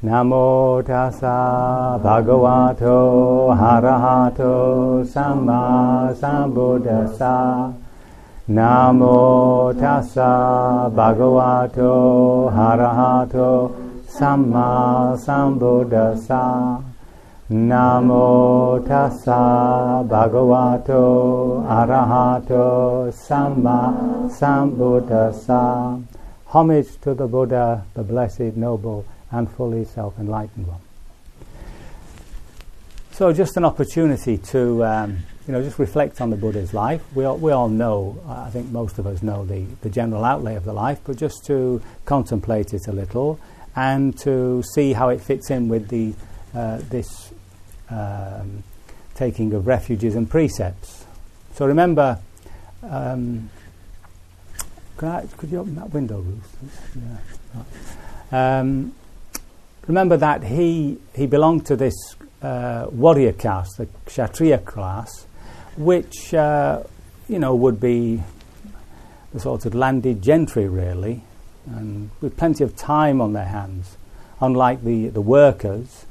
Namo tassa bhagavato arahato samma sambuddhassa. Namo tassa bhagavato arahato samma sambuddhassa. Namo tassa bhagavato arahato samma sambuddhassa. Homage to the Buddha, the blessed, noble, and fully self enlightened one. So, just an opportunity to um, you know, just reflect on the Buddha's life. We all, we all know, I think most of us know the, the general outlay of the life, but just to contemplate it a little and to see how it fits in with the, uh, this um, taking of refuges and precepts. So, remember. Um, could, I, could you open that window, Ruth? Yeah. Um, remember that he, he belonged to this uh, warrior caste, the Kshatriya class, which, uh, you know, would be the sort of landed gentry, really, and with plenty of time on their hands, unlike the, the workers.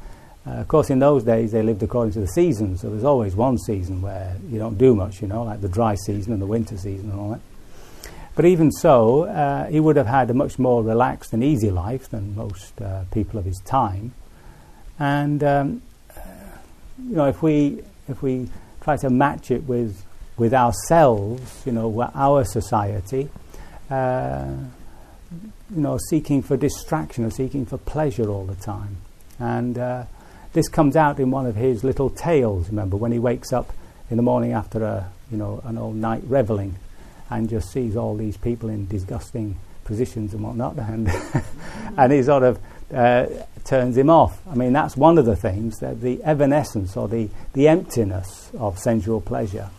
Uh, of course, in those days, they lived according to the seasons, so there's always one season where you don't do much, you know, like the dry season and the winter season and all that. But even so, uh, he would have had a much more relaxed and easy life than most uh, people of his time. And um, you know, if we if we try to match it with with ourselves, you know, our society, uh, you know, seeking for distraction or seeking for pleasure all the time, and uh, this comes out in one of his little tales. Remember when he wakes up in the morning after a you know an all night reveling and just sees all these people in disgusting positions and whatnot, and and he sort of uh, turns him off. I mean, that's one of the things that the evanescence or the the emptiness of sensual pleasure.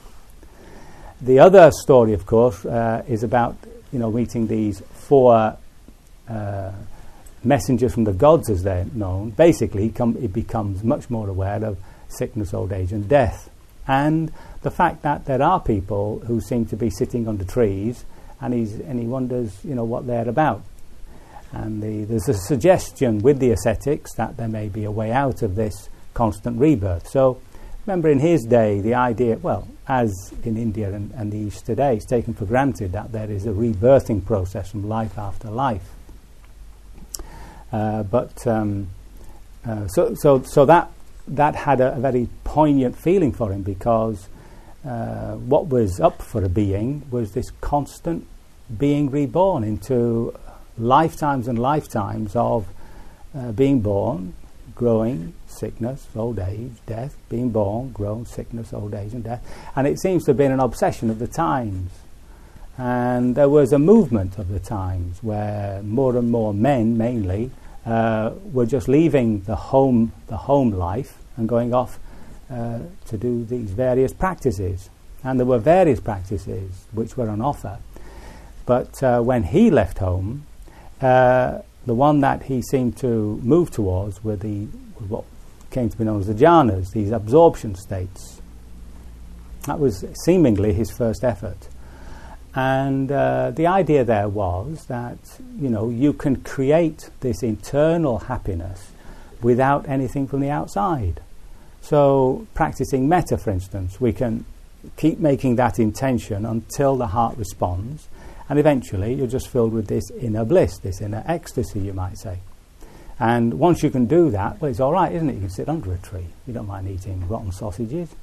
The other story, of course, uh, is about you know meeting these four. Uh, messengers from the gods, as they're known, basically he, com- he becomes much more aware of sickness, old age, and death. And the fact that there are people who seem to be sitting under trees and, he's, and he wonders, you know, what they're about. And the, there's a suggestion with the ascetics that there may be a way out of this constant rebirth. So remember, in his day, the idea, well, as in India and, and the East today, it's taken for granted that there is a rebirthing process from life after life. Uh, but um, uh, so, so, so that that had a, a, very poignant feeling for him because uh, what was up for a being was this constant being reborn into lifetimes and lifetimes of uh, being born, growing, sickness, old age, death, being born, grown, sickness, old age, and death. And it seems to have been an obsession of the times. And there was a movement of the times where more and more men, mainly, uh, were just leaving the home, the home life and going off uh, to do these various practices. And there were various practices which were on offer. But uh, when he left home, uh, the one that he seemed to move towards were the what came to be known as the jhanas, these absorption states. That was seemingly his first effort. And uh, the idea there was that you know you can create this internal happiness without anything from the outside. So, practicing metta, for instance, we can keep making that intention until the heart responds, and eventually you're just filled with this inner bliss, this inner ecstasy, you might say. And once you can do that, well, it's all right, isn't it? You can sit under a tree. You don't mind eating rotten sausages,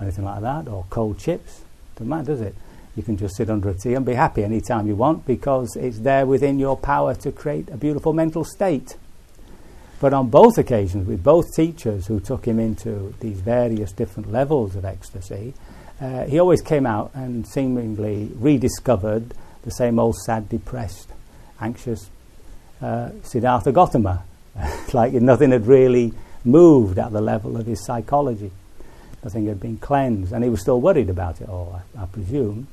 anything like that, or cold chips. Doesn't matter, does it? You can just sit under a tree and be happy anytime you want because it's there within your power to create a beautiful mental state. But on both occasions, with both teachers who took him into these various different levels of ecstasy, uh, he always came out and seemingly rediscovered the same old sad, depressed, anxious uh, Siddhartha Gautama. like nothing had really moved at the level of his psychology. Nothing had been cleansed, and he was still worried about it all, I, I presume.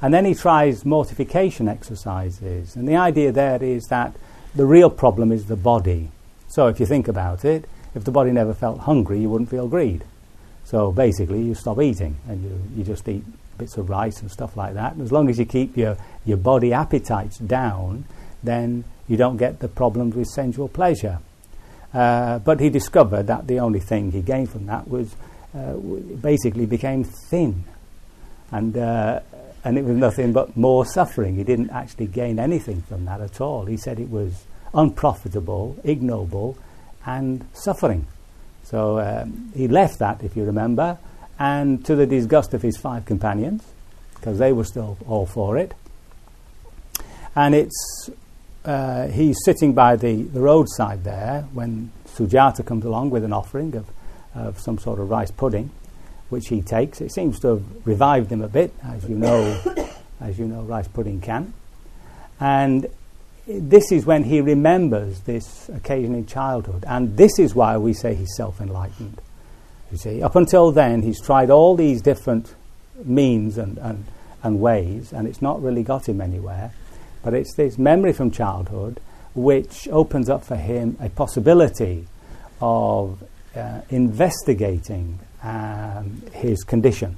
And then he tries mortification exercises, and the idea there is that the real problem is the body. So if you think about it, if the body never felt hungry, you wouldn't feel greed. So basically, you stop eating and you, you just eat bits of rice and stuff like that. And as long as you keep your, your body appetites down, then you don't get the problems with sensual pleasure. Uh, but he discovered that the only thing he gained from that was uh, basically became thin. And, uh, and it was nothing but more suffering. He didn't actually gain anything from that at all. He said it was unprofitable, ignoble, and suffering. So um, he left that, if you remember, and to the disgust of his five companions, because they were still all for it. And it's uh, he's sitting by the, the roadside there when Sujata comes along with an offering of, of some sort of rice pudding, which he takes. It seems to have revived him a bit, as you know, as you know, rice pudding can. And this is when he remembers this occasion in childhood, and this is why we say he's self-enlightened. You see, up until then, he's tried all these different means and, and, and ways, and it's not really got him anywhere. But it's this memory from childhood which opens up for him a possibility of uh, investigating um, his condition.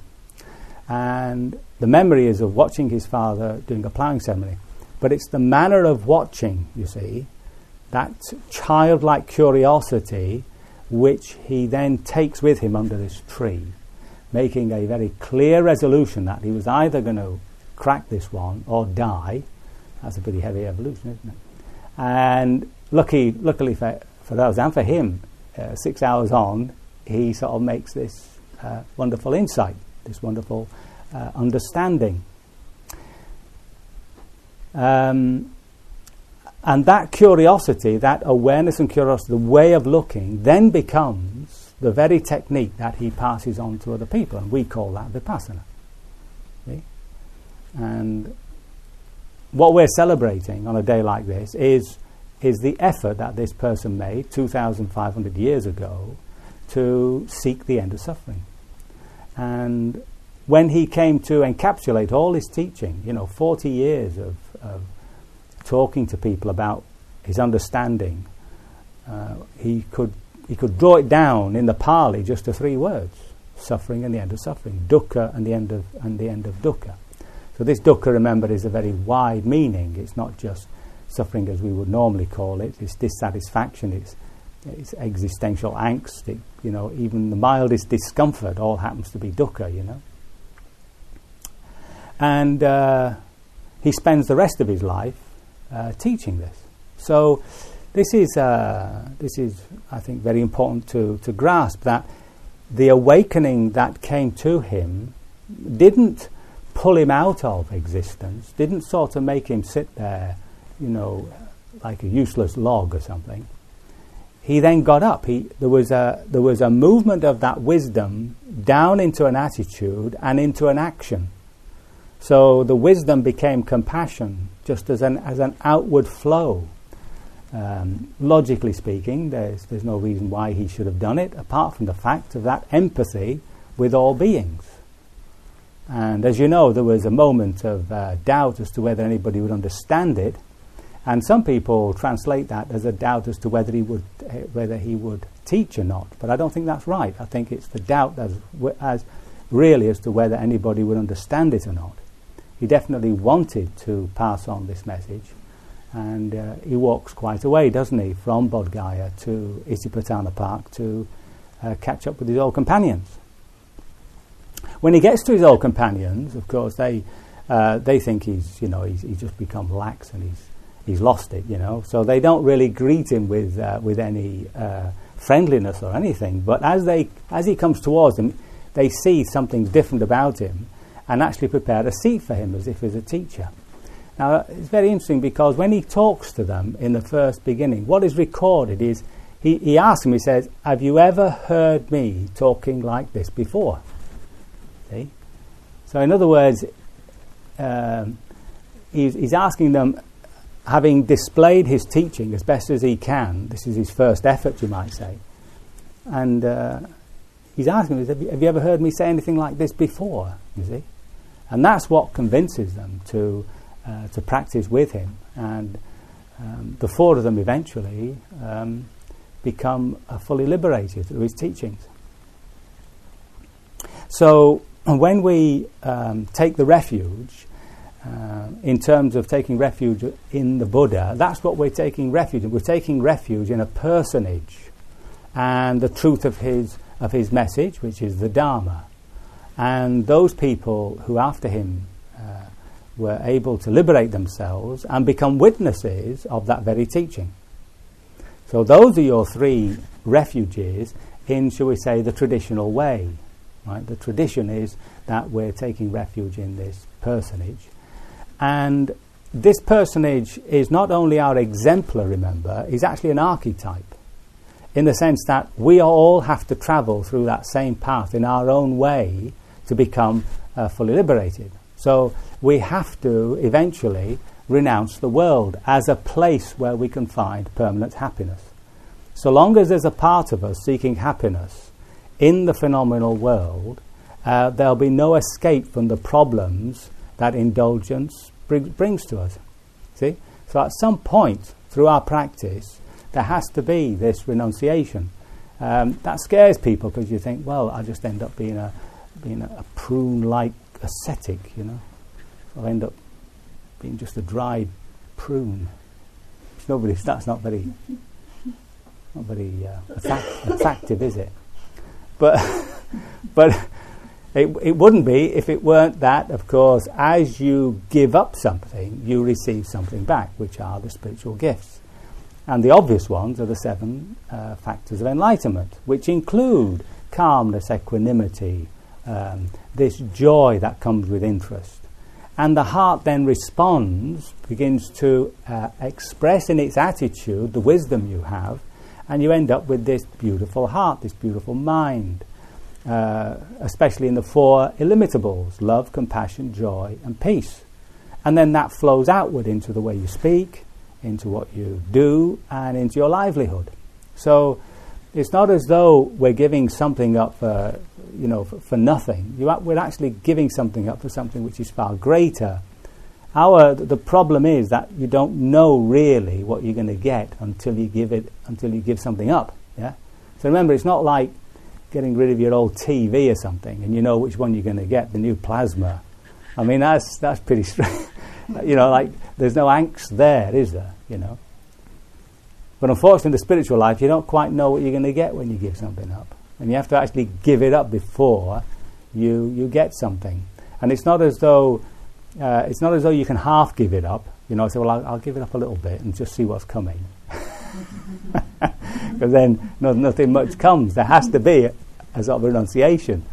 And the memory is of watching his father doing a ploughing ceremony. But it's the manner of watching, you see, that childlike curiosity which he then takes with him under this tree, making a very clear resolution that he was either going to crack this one or die. That's a pretty heavy evolution, isn't it? And lucky, luckily for, for us and for him, uh, six hours on, he sort of makes this uh, wonderful insight, this wonderful uh, understanding. Um, and that curiosity, that awareness and curiosity, the way of looking, then becomes the very technique that he passes on to other people, and we call that vipassana. See? And what we're celebrating on a day like this is, is the effort that this person made 2,500 years ago to seek the end of suffering. And when he came to encapsulate all his teaching, you know, 40 years of, of talking to people about his understanding, uh, he, could, he could draw it down in the Pali just to three words suffering and the end of suffering, dukkha and the end of, and the end of dukkha. So, this dukkha, remember, is a very wide meaning. It's not just suffering as we would normally call it, it's dissatisfaction, it's, it's existential angst, it, you know, even the mildest discomfort all happens to be dukkha, you know. And uh, he spends the rest of his life uh, teaching this. So this is, uh, this is, I think, very important to, to grasp that the awakening that came to him didn't pull him out of existence, didn't sort of make him sit there, you know, like a useless log or something. He then got up. He, there, was a, there was a movement of that wisdom down into an attitude and into an action. So the wisdom became compassion, just as an, as an outward flow. Um, logically speaking, there's, there's no reason why he should have done it, apart from the fact of that empathy with all beings. And as you know, there was a moment of uh, doubt as to whether anybody would understand it, and some people translate that as a doubt as to whether he would, uh, whether he would teach or not. But I don't think that's right. I think it's the doubt as, as really as to whether anybody would understand it or not he definitely wanted to pass on this message. And uh, he walks quite a way, doesn't he, from Bodh Gaya to Isipatana Park to uh, catch up with his old companions. When he gets to his old companions, of course, they, uh, they think he's, you know, he's, he's just become lax and he's, he's lost it, you know. So they don't really greet him with, uh, with any uh, friendliness or anything. But as, they, as he comes towards them, they see something different about him and actually prepare a seat for him as if he was a teacher. Now, it's very interesting because when he talks to them in the first beginning, what is recorded is he, he asks them, he says, Have you ever heard me talking like this before? See? So, in other words, um, he's, he's asking them, having displayed his teaching as best as he can, this is his first effort, you might say, and uh, he's asking them, have you ever heard me say anything like this before? You see? And that's what convinces them to, uh, to practice with him. And um, the four of them eventually um, become uh, fully liberated through his teachings. So when we um, take the refuge, uh, in terms of taking refuge in the Buddha, that's what we're taking refuge in. We're taking refuge in a personage and the truth of his, of his message, which is the Dharma. And those people who, after him, uh, were able to liberate themselves and become witnesses of that very teaching. So, those are your three refuges in, shall we say, the traditional way. Right? The tradition is that we're taking refuge in this personage. And this personage is not only our exemplar, remember, he's actually an archetype in the sense that we all have to travel through that same path in our own way to become uh, fully liberated. So we have to eventually renounce the world as a place where we can find permanent happiness. So long as there's a part of us seeking happiness in the phenomenal world, uh, there'll be no escape from the problems that indulgence brings to us. See? So at some point through our practice, there has to be this renunciation. Um, that scares people because you think, well, I just end up being a being a, prune-like ascetic, you know. I'll end up being just a dried prune. Nobody, that's not very, not very uh, attractive, is it? But, but it, it wouldn't be if it weren't that, of course, as you give up something, you receive something back, which are the spiritual gifts. And the obvious ones are the seven uh, factors of enlightenment, which include calmness, equanimity, um, this joy that comes with interest. And the heart then responds, begins to uh, express in its attitude the wisdom you have, and you end up with this beautiful heart, this beautiful mind, uh, especially in the four illimitables love, compassion, joy, and peace. And then that flows outward into the way you speak, into what you do, and into your livelihood. So it's not as though we're giving something up for, you know, for, for nothing. You, we're actually giving something up for something which is far greater. Our the problem is that you don't know really what you're going to get until you give it until you give something up. Yeah. So remember, it's not like getting rid of your old TV or something, and you know which one you're going to get, the new plasma. I mean, that's that's pretty strange. you know, like there's no angst there, is there? You know. But unfortunately, in the spiritual life, you don't quite know what you're going to get when you give something up, and you have to actually give it up before you you get something. And it's not as though uh, it's not as though you can half give it up. You know, say, well, I'll, I'll give it up a little bit and just see what's coming. Because then no, nothing much comes. There has to be a, a sort of renunciation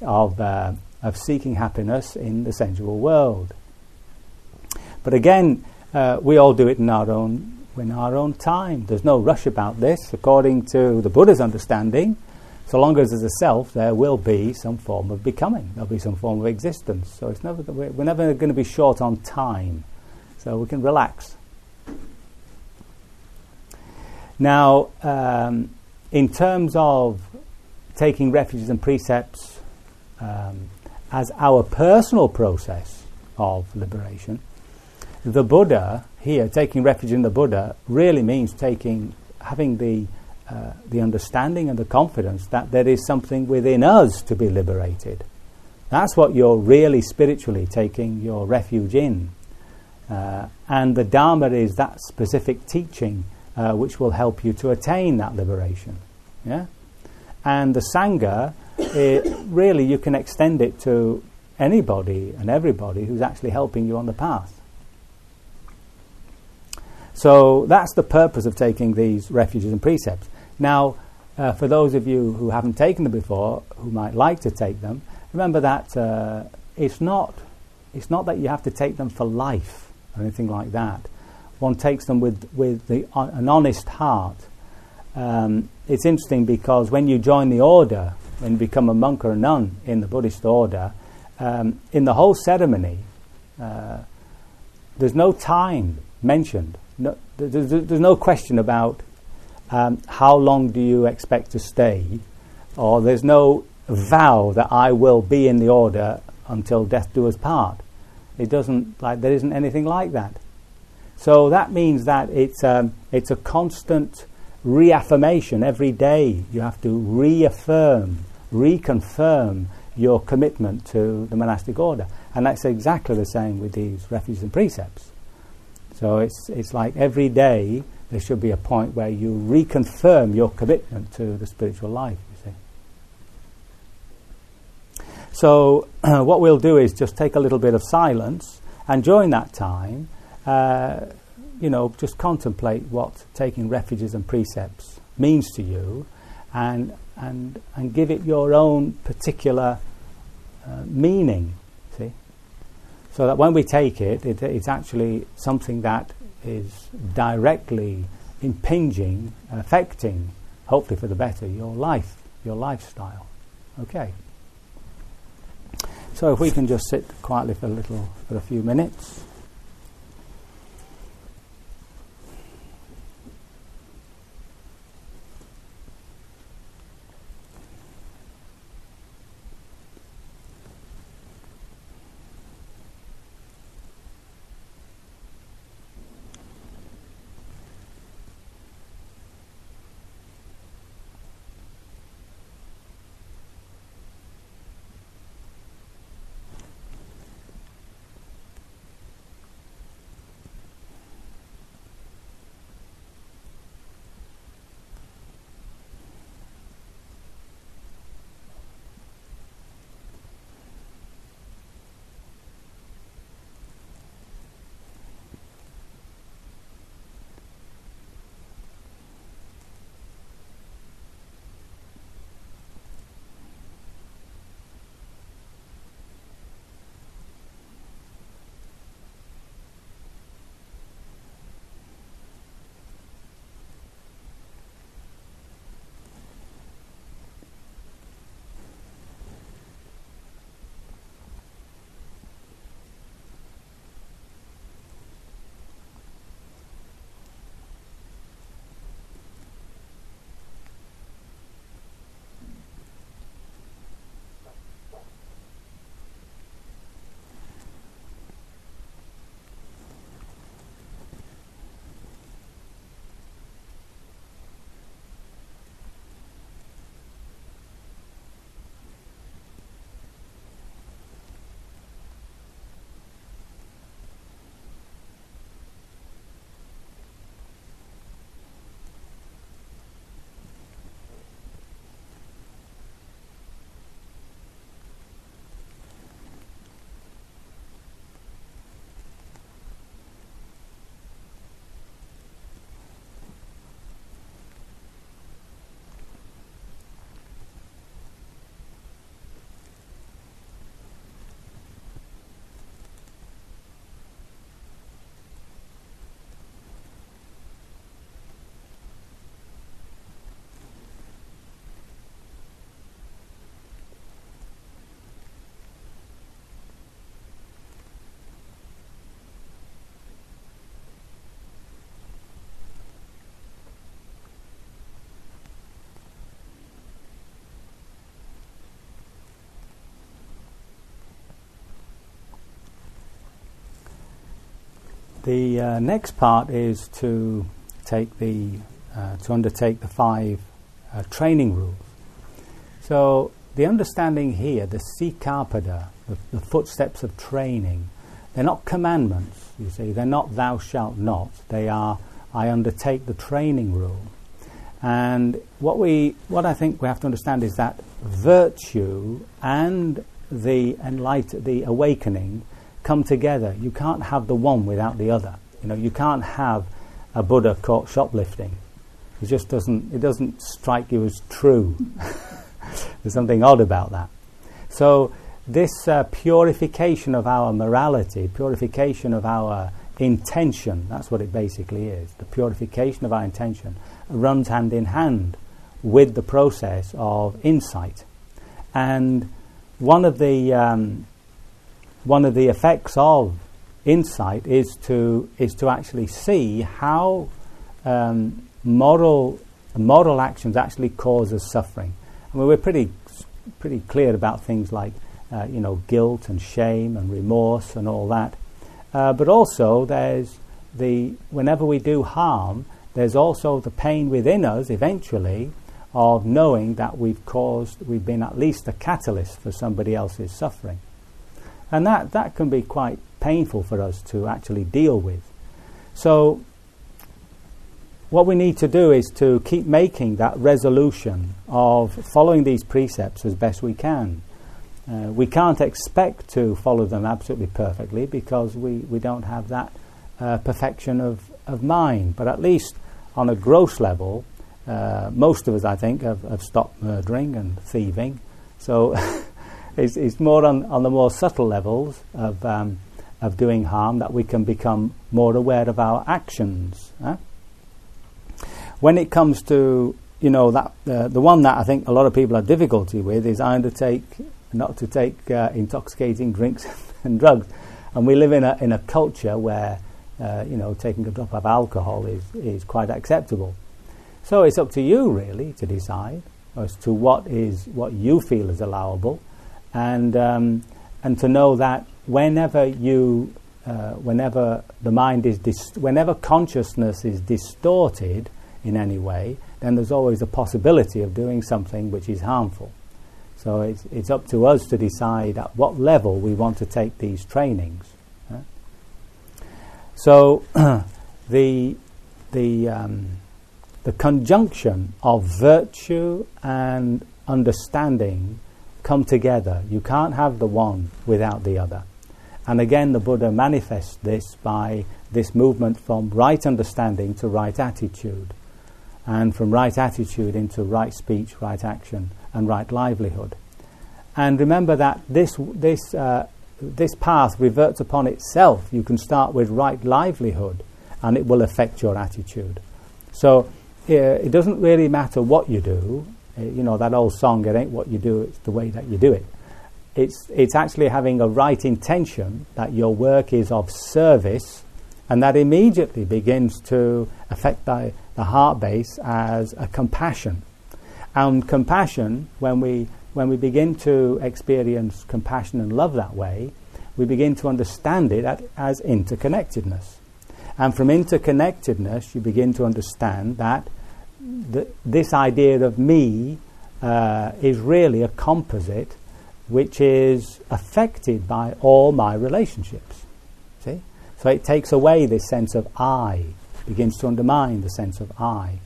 of, uh, of seeking happiness in the sensual world. But again, uh, we all do it in our own in our own time. There's no rush about this. According to the Buddha's understanding, so long as there's a self, there will be some form of becoming. There'll be some form of existence. So it's never we're never going to be short on time. So we can relax. Now, um, in terms of taking refuges and precepts um, as our personal process of liberation, the Buddha here, taking refuge in the Buddha, really means taking, having the, uh, the understanding and the confidence that there is something within us to be liberated. That's what you're really spiritually taking your refuge in. Uh, and the Dharma is that specific teaching uh, which will help you to attain that liberation. Yeah? And the Sangha, it, really, you can extend it to anybody and everybody who's actually helping you on the path. So that's the purpose of taking these refuges and precepts. Now, uh, for those of you who haven't taken them before, who might like to take them, remember that uh, it's not it's not that you have to take them for life or anything like that. One takes them with with the, uh, an honest heart. Um, it's interesting because when you join the order, you become a monk or a nun in the Buddhist order, um, in the whole ceremony, uh, there's no time mentioned no, there's, there's, no question about um, how long do you expect to stay, or there's no vow that I will be in the order until death do us part. It doesn't like there isn't anything like that. So that means that it's um, it's a constant reaffirmation every day. You have to reaffirm, reconfirm your commitment to the monastic order, And that's exactly the same with these refuges and precepts. So it's, it's like every day there should be a point where you reconfirm your commitment to the spiritual life, you see. So what we'll do is just take a little bit of silence, and during that time, uh, you know, just contemplate what taking refuges and precepts means to you, and and and give it your own particular uh, meaning. See, so that when we take it, it, it's actually something that is directly impinging, affecting, hopefully for the better, your life, your lifestyle. Okay. So if we can just sit quietly for a little, for a few minutes. The uh, next part is to take the uh, to undertake the five uh, training rules. So the understanding here, the sikkhapada, the, the footsteps of training, they're not commandments. You see, they're not "thou shalt not." They are I undertake the training rule. And what we, what I think we have to understand is that virtue and the enlighten, the awakening come together. You can't have the one without the other. You know, you can't have a Buddha caught shoplifting. It just doesn't. It doesn't strike you as true. There's something odd about that. So this uh, purification of our morality, purification of our intention, that's what it basically is. The purification of our intention runs hand in hand with the process of insight. And one of the um, one of the effects of insight is to is to actually see how um, moral moral actions actually cause us suffering. I mean, we're pretty pretty clear about things like uh, you know guilt and shame and remorse and all that, uh, but also there's the whenever we do harm, there's also the pain within us eventually of knowing that we've caused we've been at least a catalyst for somebody else's suffering. And that, that can be quite painful for us to actually deal with. So, what we need to do is to keep making that resolution of following these precepts as best we can. Uh, we can't expect to follow them absolutely perfectly because we, we don't have that uh, perfection of, of mind. But at least on a gross level, uh, most of us, I think, have, have stopped murdering and thieving. So it's, it's, more on, on the more subtle levels of, um, of doing harm that we can become more aware of our actions. Huh? When it comes to you know that uh, the one that I think a lot of people have difficulty with is I undertake not to take uh, intoxicating drinks and drugs, and we live in a in a culture where uh, you know taking a drop of alcohol is is quite acceptable. So it's up to you really to decide as to what is what you feel is allowable, and um, and to know that whenever you uh, whenever the mind is dis- whenever consciousness is distorted in any way, then there's always a possibility of doing something which is harmful. So it's, it's up to us to decide at what level we want to take these trainings. So the, the, um, the conjunction of virtue and understanding come together. You can't have the one without the other. And again, the Buddha manifests this by this movement from right understanding to right attitude and from right attitude into right speech, right action, and right livelihood. And remember that this, this, uh, this path reverts upon itself. You can start with right livelihood, and it will affect your attitude. So uh, it doesn't really matter what you do. Uh, you know, that old song, it ain't what you do, it's the way that you do it. It's, it's actually having a right intention that your work is of service, and that immediately begins to affect the, the heart base as a compassion. And compassion, when we, when we begin to experience compassion and love that way, we begin to understand it as interconnectedness. And from interconnectedness, you begin to understand that the, this idea of me uh, is really a composite which is affected by all my relationships. See? So it takes away this sense of I begins to undermine the sense of I.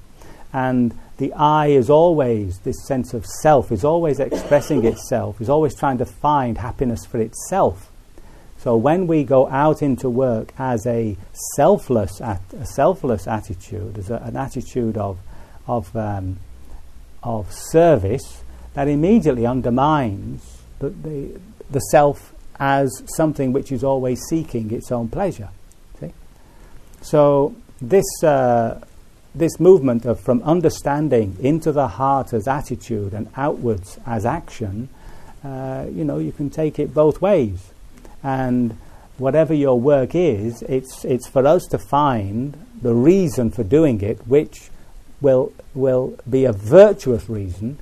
And the I is always, this sense of self, is always expressing itself, is always trying to find happiness for itself. So when we go out into work as a selfless, at, a selfless attitude, as a, an attitude of, of, um, of service, that immediately undermines the, the, the self as something which is always seeking its own pleasure. See? So this, uh, this movement of from understanding into the heart as attitude and outwards as action, uh, you know, you can take it both ways. And whatever your work is, it's, it's for us to find the reason for doing it, which will, will be a virtuous reason,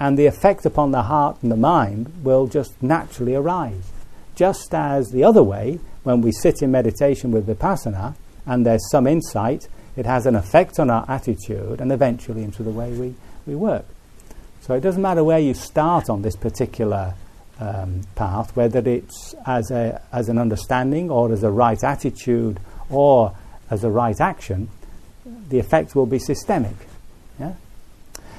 and the effect upon the heart and the mind will just naturally arise. Just as the other way, when we sit in meditation with vipassana, and there's some insight, it has an effect on our attitude and eventually into the way we, we work. So it doesn't matter where you start on this particular um, path, whether it's as, a, as an understanding or as a right attitude or as a right action, the effect will be systemic. Yeah?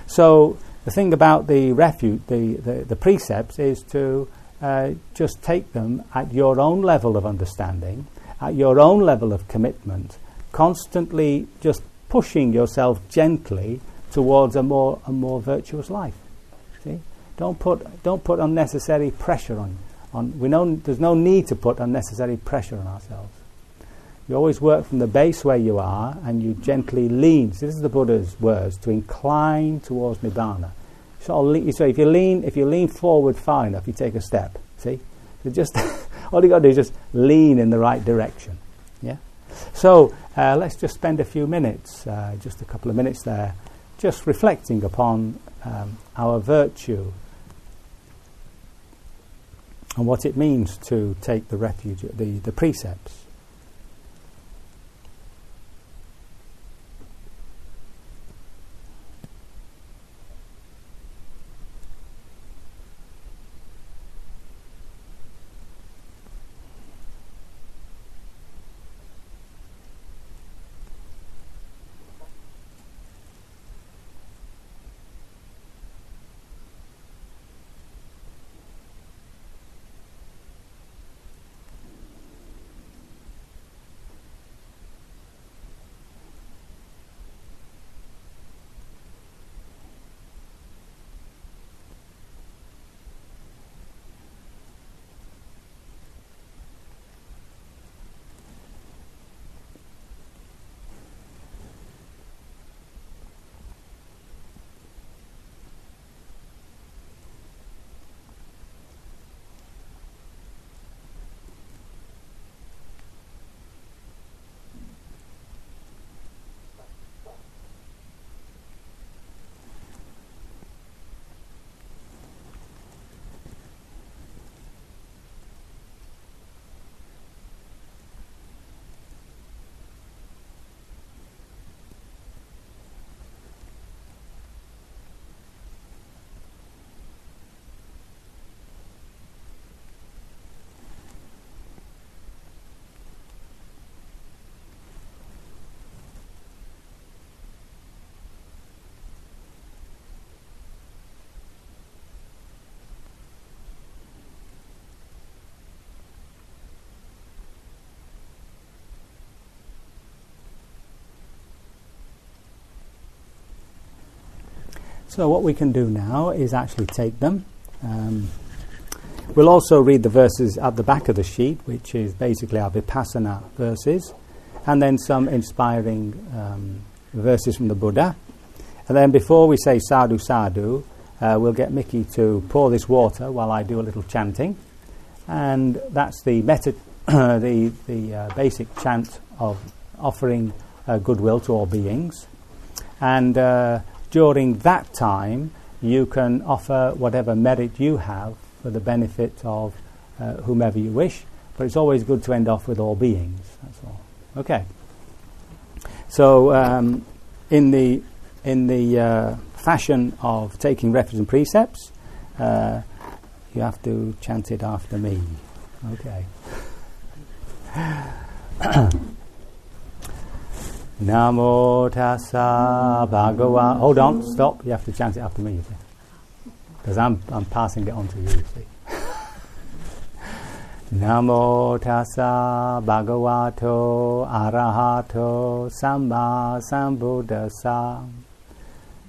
So the thing about the refuge, the, the, the precepts, is to uh, just take them at your own level of understanding at your own level of commitment, constantly just pushing yourself gently towards a more, a more virtuous life. See? Don't put, don't put unnecessary pressure on, on. We know there's no need to put unnecessary pressure on ourselves. You always work from the base where you are and you gently lean. So this is the Buddha's words to incline towards Nibbana. So, so if you lean, if you lean forward far enough, you take a step. See, so just all you got to do is just lean in the right direction. Yeah. So uh, let's just spend a few minutes, uh, just a couple of minutes there, just reflecting upon um, our virtue and what it means to take the refuge, the, the precepts. So, what we can do now is actually take them. Um, we'll also read the verses at the back of the sheet, which is basically our Vipassana verses, and then some inspiring um, verses from the Buddha. And then, before we say sadhu sadhu, uh, we'll get Mickey to pour this water while I do a little chanting. And that's the metta, the, the uh, basic chant of offering uh, goodwill to all beings. And uh, during that time, you can offer whatever merit you have for the benefit of uh, whomever you wish. But it's always good to end off with all beings. That's all. Okay. So, um, in the in the uh, fashion of taking refuge in precepts, uh, you have to chant it after me. Okay. Namo tassa bhagava. Hold on, stop. You have to chant it after me, because I'm I'm passing it on to you. See. Namo tassa bhagavato arahato samma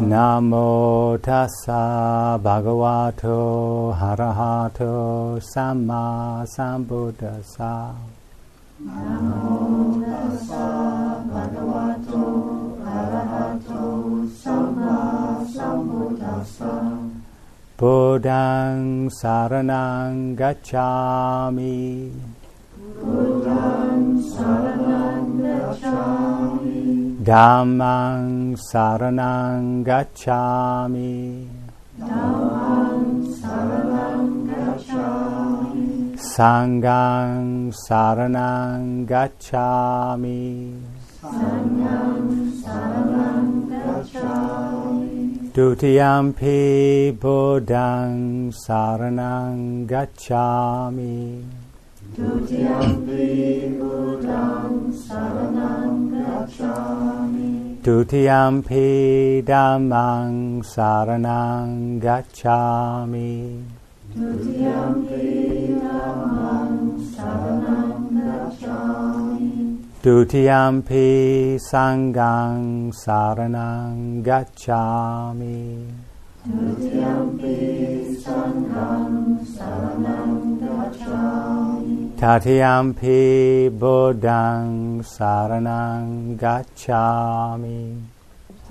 Namo tassa bhagavato arahato samma sambuddhassa. Namo tassa bhagavato arahato samma sambuddhassa. Buddhang saranang gacchami. Buddhang saranang gacchami. Dhammang saranang gacchami. Dhammang saranang gacchami. Sanghang saranang gacchami. Sanghang saranang gacchami. Dutiyampi Buddhang Saranang Gacchami. Dutiyampi Buddhang Saranang Gacchami. Dutiyampi Dhammang Saranang Gacchami. Dutiyampi Dhammang Saranang Gacchami. Dutiyampi Sanghang Saranang Gacchami. Dutiyampi Sanghang Saranang Gacchami. Tatiyampi Buddhang Saranang Gacchami.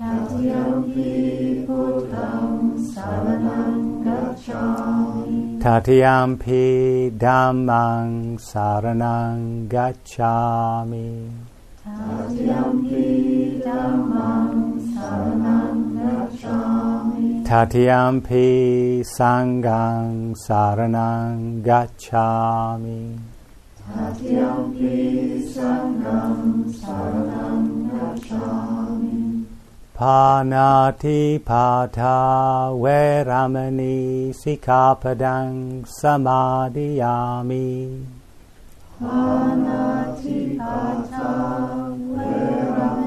Tatiyampi Buddhang Saranang Gacchami. Tatiyampi Dhammang Saranang Gacchami. Tatiyampi Dhammang Saranang Gacchami. Tatiyampi Sanghang Saranang Gacchami. Saranang Gacchami. Panati pata veramani sikapadang samadhiyami. Panati pata veramani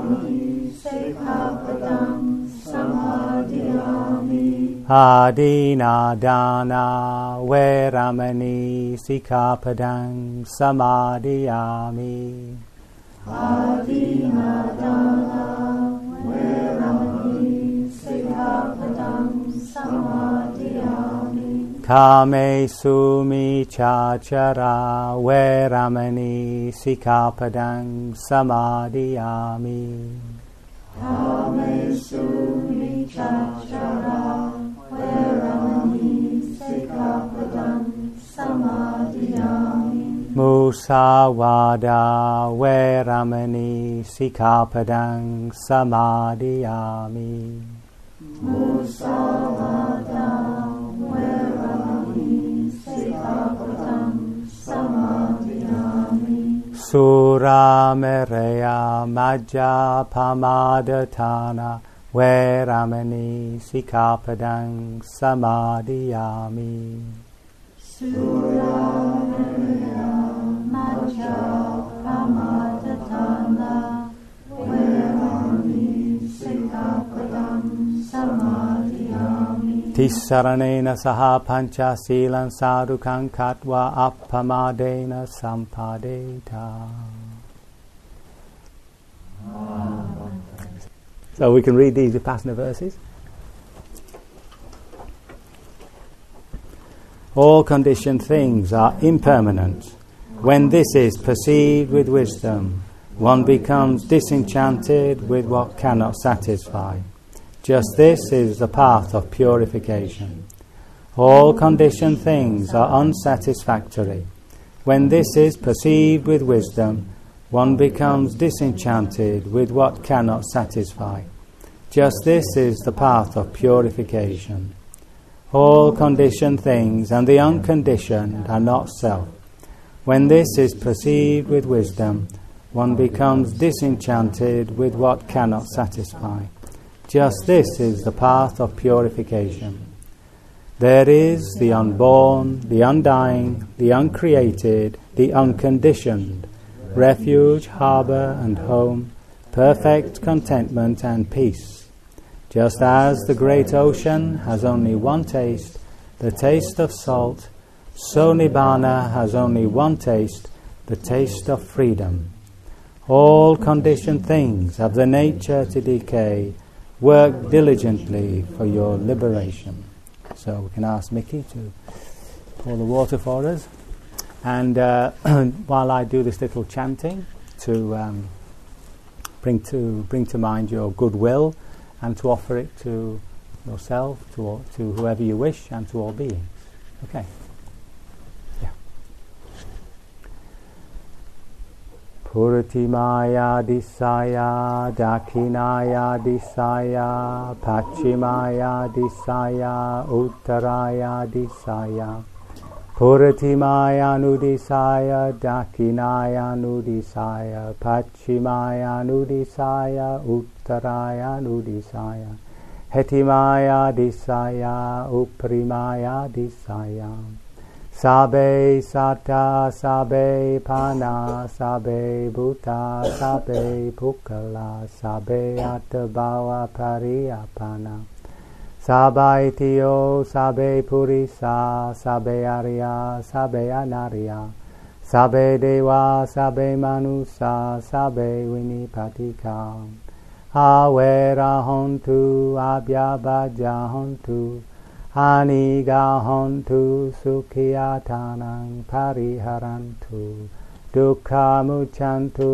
Adina dana veramani sikapadang samadhiyami. Adina dana Kame sumi chachara veramani sikapadang samadhiyami. Kame sumi chachara veramani sikapadang samadhiyami. Musawada veramani sikapadang samadhiyami. Musawada Suramereya Majja Pamadatana Veramani Sikapadang Samadhiyami Surya Macha Pamatatana Verami Sikapadang Samadhiyami Tissaranena Saha Pancha Silan Sadhukan Katva Appamadena Sampadeta Amen. So we can read these Vipassana verses. All conditioned things are impermanent. When this is perceived with wisdom, one becomes disenchanted with what cannot satisfy. Just this is the path of purification. All conditioned things are unsatisfactory. When this is perceived with wisdom, one becomes disenchanted with what cannot satisfy. Just this is the path of purification. All conditioned things and the unconditioned are not self. When this is perceived with wisdom, one becomes disenchanted with what cannot satisfy. Just this is the path of purification. There is the unborn, the undying, the uncreated, the unconditioned, refuge, harbour, and home, perfect contentment and peace. Just as the great ocean has only one taste, the taste of salt, so Nibbana has only one taste, the taste of freedom. All conditioned things have the nature to decay work diligently for your liberation. So we can ask Mickey to pour the water for us. And uh, while I do this little chanting to um, bring to bring to mind your goodwill and to offer it to yourself, to to whoever you wish, and to all beings. Okay. Puratimaya Disaya, Dakinaya Disaya, Pachimaya Disaya, Uttaraya Disaya. Puratimaya Nudisaya, Dakinaya Nudisaya, Pachimaya Nudisaya, Uttaraya Nudisaya. Hetimaya Disaya, Uprimaya Disaya. Sabe sata, sabe pana, sabe buta, sabe pukala, sabe atabawa pariyapana. Sabe tio, sabe purisa, sabe arya, sabe anarya. Sabe dewa, sabe manusa, sabe winipatika. Awera hontu, abhyabaja hontu. Anigahontu sukhiyatanang pariharantu Dukhamuchantu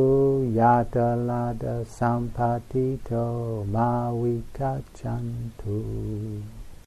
yatalada sampatito mavikacchantu.